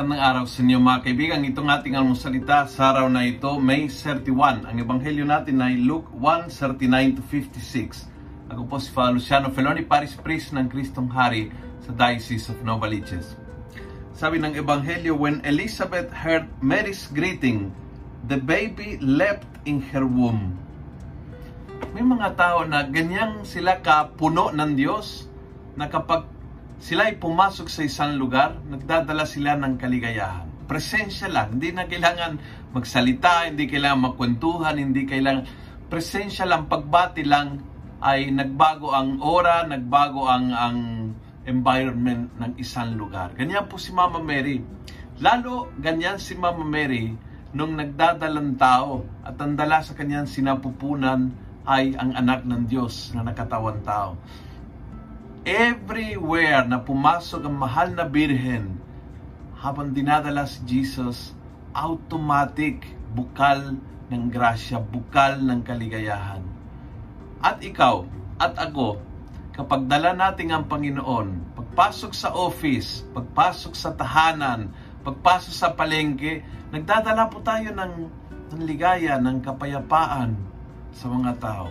Magandang araw sa inyo mga kaibigan. Itong ating almusalita sa araw na ito, May 31. Ang ebanghelyo natin ay Luke 1:39 to 56. Ako po si Father Luciano Feloni, Paris Priest ng Kristong Hari sa Diocese of Novaliches. Sabi ng ebanghelyo, when Elizabeth heard Mary's greeting, the baby leapt in her womb. May mga tao na ganyang sila kapuno ng Diyos na kapag sila ay pumasok sa isang lugar, nagdadala sila ng kaligayahan. Presensya lang, hindi na kailangan magsalita, hindi kailangan makwentuhan, hindi kailangan presensya lang, pagbati lang ay nagbago ang ora, nagbago ang ang environment ng isang lugar. Ganyan po si Mama Mary. Lalo ganyan si Mama Mary nung nagdadalang tao at ang dala sa kanyang sinapupunan ay ang anak ng Diyos na nakatawan tao everywhere na pumasok ang mahal na birhen, habang dinadala si Jesus, automatic bukal ng grasya, bukal ng kaligayahan. At ikaw, at ako, kapag dala natin ang Panginoon, pagpasok sa office, pagpasok sa tahanan, pagpasok sa palengke, nagdadala po tayo ng, ng ligaya, ng kapayapaan sa mga tao.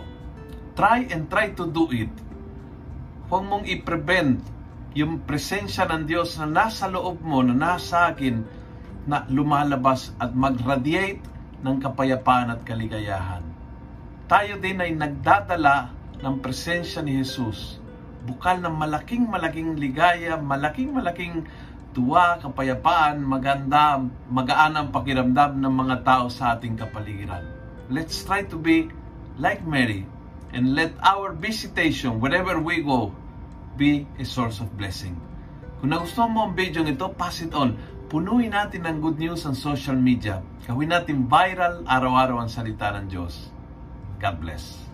Try and try to do it huwag mong i-prevent yung presensya ng Diyos na nasa loob mo, na nasa akin, na lumalabas at mag-radiate ng kapayapaan at kaligayahan. Tayo din ay nagdadala ng presensya ni Jesus. Bukal ng malaking malaking ligaya, malaking malaking tuwa, kapayapaan, maganda, magaan ang pakiramdam ng mga tao sa ating kapaligiran. Let's try to be like Mary and let our visitation, wherever we go, be a source of blessing. Kung nagustuhan mo ang video ito, pass it on. Punuin natin ng good news ang social media. Gawin natin viral araw-araw ang salita ng Diyos. God bless.